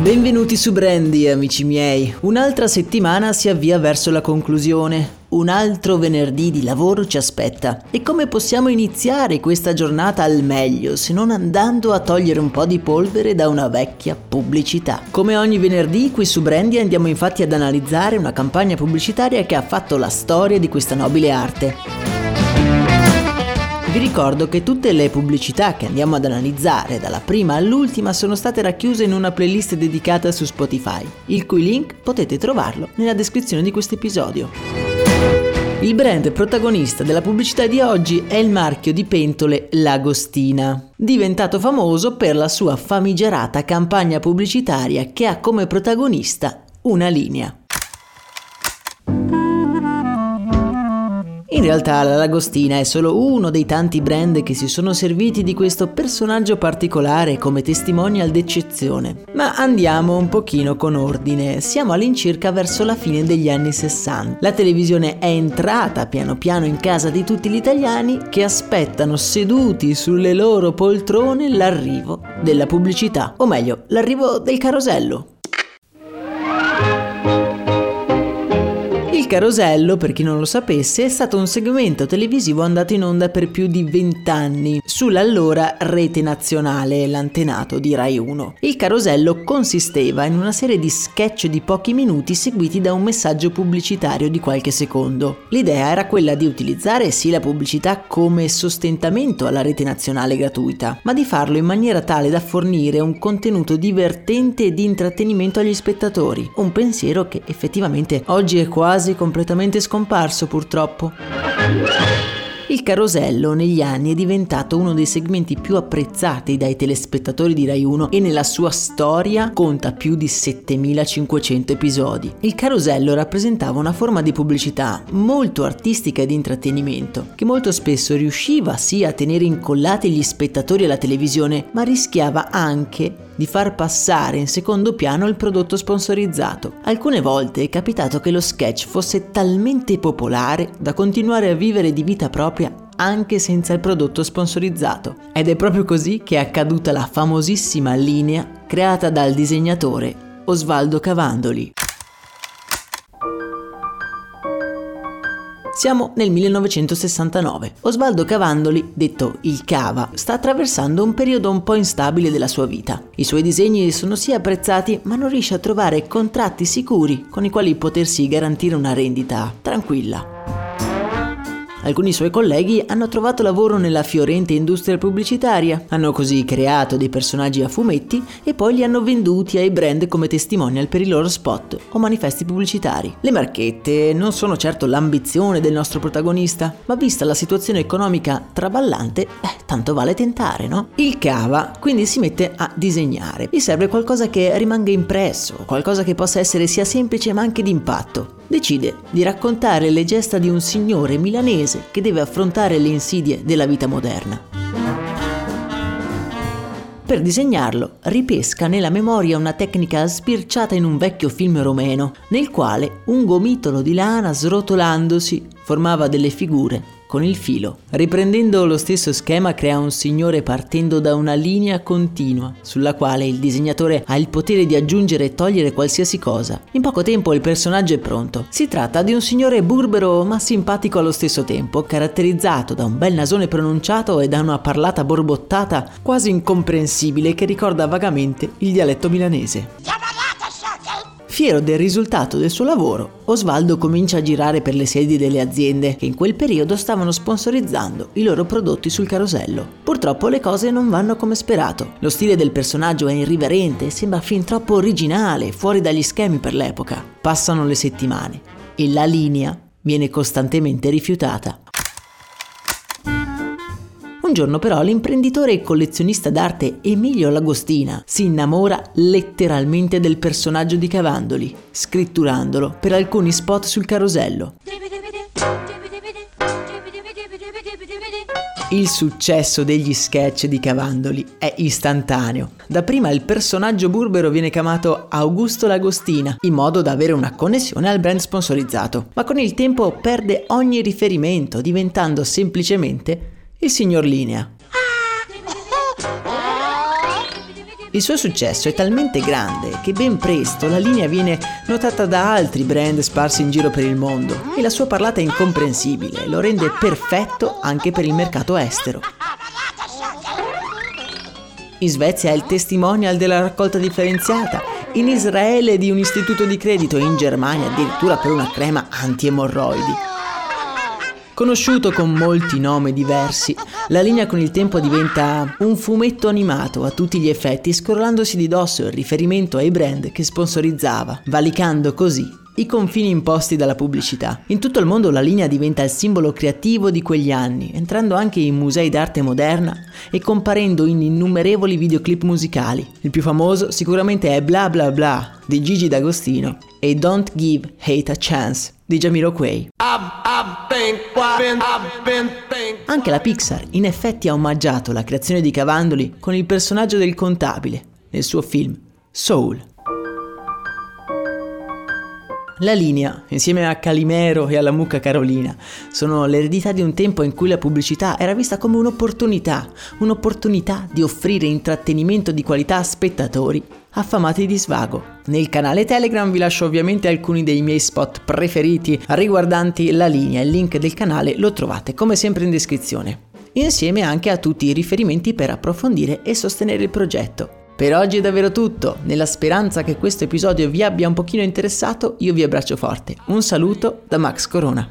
Benvenuti su Brandy, amici miei. Un'altra settimana si avvia verso la conclusione. Un altro venerdì di lavoro ci aspetta. E come possiamo iniziare questa giornata al meglio se non andando a togliere un po' di polvere da una vecchia pubblicità? Come ogni venerdì qui su Brandy andiamo infatti ad analizzare una campagna pubblicitaria che ha fatto la storia di questa nobile arte. Vi ricordo che tutte le pubblicità che andiamo ad analizzare dalla prima all'ultima sono state racchiuse in una playlist dedicata su Spotify, il cui link potete trovarlo nella descrizione di questo episodio. Il brand protagonista della pubblicità di oggi è il marchio di pentole Lagostina, diventato famoso per la sua famigerata campagna pubblicitaria che ha come protagonista una linea. Realtà la Lagostina è solo uno dei tanti brand che si sono serviti di questo personaggio particolare come testimonial d'eccezione. Ma andiamo un pochino con ordine. Siamo all'incirca verso la fine degli anni 60. La televisione è entrata piano piano in casa di tutti gli italiani che aspettano seduti sulle loro poltrone l'arrivo della pubblicità, o meglio, l'arrivo del carosello. Carosello, per chi non lo sapesse, è stato un segmento televisivo andato in onda per più di vent'anni sull'allora rete nazionale, l'antenato di Rai 1. Il Carosello consisteva in una serie di sketch di pochi minuti seguiti da un messaggio pubblicitario di qualche secondo. L'idea era quella di utilizzare sì la pubblicità come sostentamento alla rete nazionale gratuita, ma di farlo in maniera tale da fornire un contenuto divertente e di intrattenimento agli spettatori, un pensiero che effettivamente oggi è quasi completamente scomparso purtroppo. Il carosello negli anni è diventato uno dei segmenti più apprezzati dai telespettatori di Rai 1 e nella sua storia conta più di 7500 episodi. Il carosello rappresentava una forma di pubblicità molto artistica e di intrattenimento, che molto spesso riusciva sì a tenere incollati gli spettatori alla televisione, ma rischiava anche di far passare in secondo piano il prodotto sponsorizzato. Alcune volte è capitato che lo sketch fosse talmente popolare da continuare a vivere di vita propria anche senza il prodotto sponsorizzato. Ed è proprio così che è accaduta la famosissima linea creata dal disegnatore Osvaldo Cavandoli. Siamo nel 1969. Osvaldo Cavandoli, detto il Cava, sta attraversando un periodo un po' instabile della sua vita. I suoi disegni sono sì apprezzati, ma non riesce a trovare contratti sicuri con i quali potersi garantire una rendita tranquilla. Alcuni suoi colleghi hanno trovato lavoro nella fiorente industria pubblicitaria, hanno così creato dei personaggi a fumetti e poi li hanno venduti ai brand come testimonial per i loro spot o manifesti pubblicitari. Le marchette non sono certo l'ambizione del nostro protagonista, ma vista la situazione economica traballante, eh, tanto vale tentare, no? Il cava quindi si mette a disegnare. Gli serve qualcosa che rimanga impresso, qualcosa che possa essere sia semplice ma anche d'impatto decide di raccontare le gesta di un signore milanese che deve affrontare le insidie della vita moderna. Per disegnarlo, ripesca nella memoria una tecnica spirciata in un vecchio film romeno, nel quale un gomitolo di lana srotolandosi formava delle figure con il filo. Riprendendo lo stesso schema crea un signore partendo da una linea continua, sulla quale il disegnatore ha il potere di aggiungere e togliere qualsiasi cosa. In poco tempo il personaggio è pronto. Si tratta di un signore burbero ma simpatico allo stesso tempo, caratterizzato da un bel nasone pronunciato e da una parlata borbottata quasi incomprensibile che ricorda vagamente il dialetto milanese. Fiero del risultato del suo lavoro, Osvaldo comincia a girare per le sedi delle aziende che in quel periodo stavano sponsorizzando i loro prodotti sul carosello. Purtroppo le cose non vanno come sperato. Lo stile del personaggio è irriverente e sembra fin troppo originale, fuori dagli schemi per l'epoca. Passano le settimane e la linea viene costantemente rifiutata. Un giorno però l'imprenditore e collezionista d'arte Emilio Lagostina si innamora letteralmente del personaggio di Cavandoli, scritturandolo per alcuni spot sul carosello. Il successo degli sketch di Cavandoli è istantaneo. Dapprima il personaggio burbero viene chiamato Augusto Lagostina, in modo da avere una connessione al brand sponsorizzato, ma con il tempo perde ogni riferimento, diventando semplicemente il signor Linea. Il suo successo è talmente grande che ben presto la linea viene notata da altri brand sparsi in giro per il mondo e la sua parlata incomprensibile lo rende perfetto anche per il mercato estero. In Svezia è il testimonial della raccolta differenziata, in Israele di un istituto di credito e in Germania addirittura per una crema anti-emorroidi. Conosciuto con molti nomi diversi, la linea con il tempo diventa un fumetto animato a tutti gli effetti, scrollandosi di dosso il riferimento ai brand che sponsorizzava, valicando così i confini imposti dalla pubblicità. In tutto il mondo la linea diventa il simbolo creativo di quegli anni, entrando anche in musei d'arte moderna e comparendo in innumerevoli videoclip musicali. Il più famoso sicuramente è Bla Bla Bla di Gigi D'Agostino e Don't Give Hate a Chance di Jamiroquai. Anche la Pixar in effetti ha omaggiato la creazione di Cavandoli con il personaggio del contabile nel suo film Soul. La linea, insieme a Calimero e alla mucca Carolina, sono l'eredità di un tempo in cui la pubblicità era vista come un'opportunità, un'opportunità di offrire intrattenimento di qualità a spettatori affamati di svago. Nel canale Telegram vi lascio ovviamente alcuni dei miei spot preferiti riguardanti la linea, il link del canale lo trovate come sempre in descrizione, insieme anche a tutti i riferimenti per approfondire e sostenere il progetto. Per oggi è davvero tutto, nella speranza che questo episodio vi abbia un pochino interessato, io vi abbraccio forte. Un saluto da Max Corona.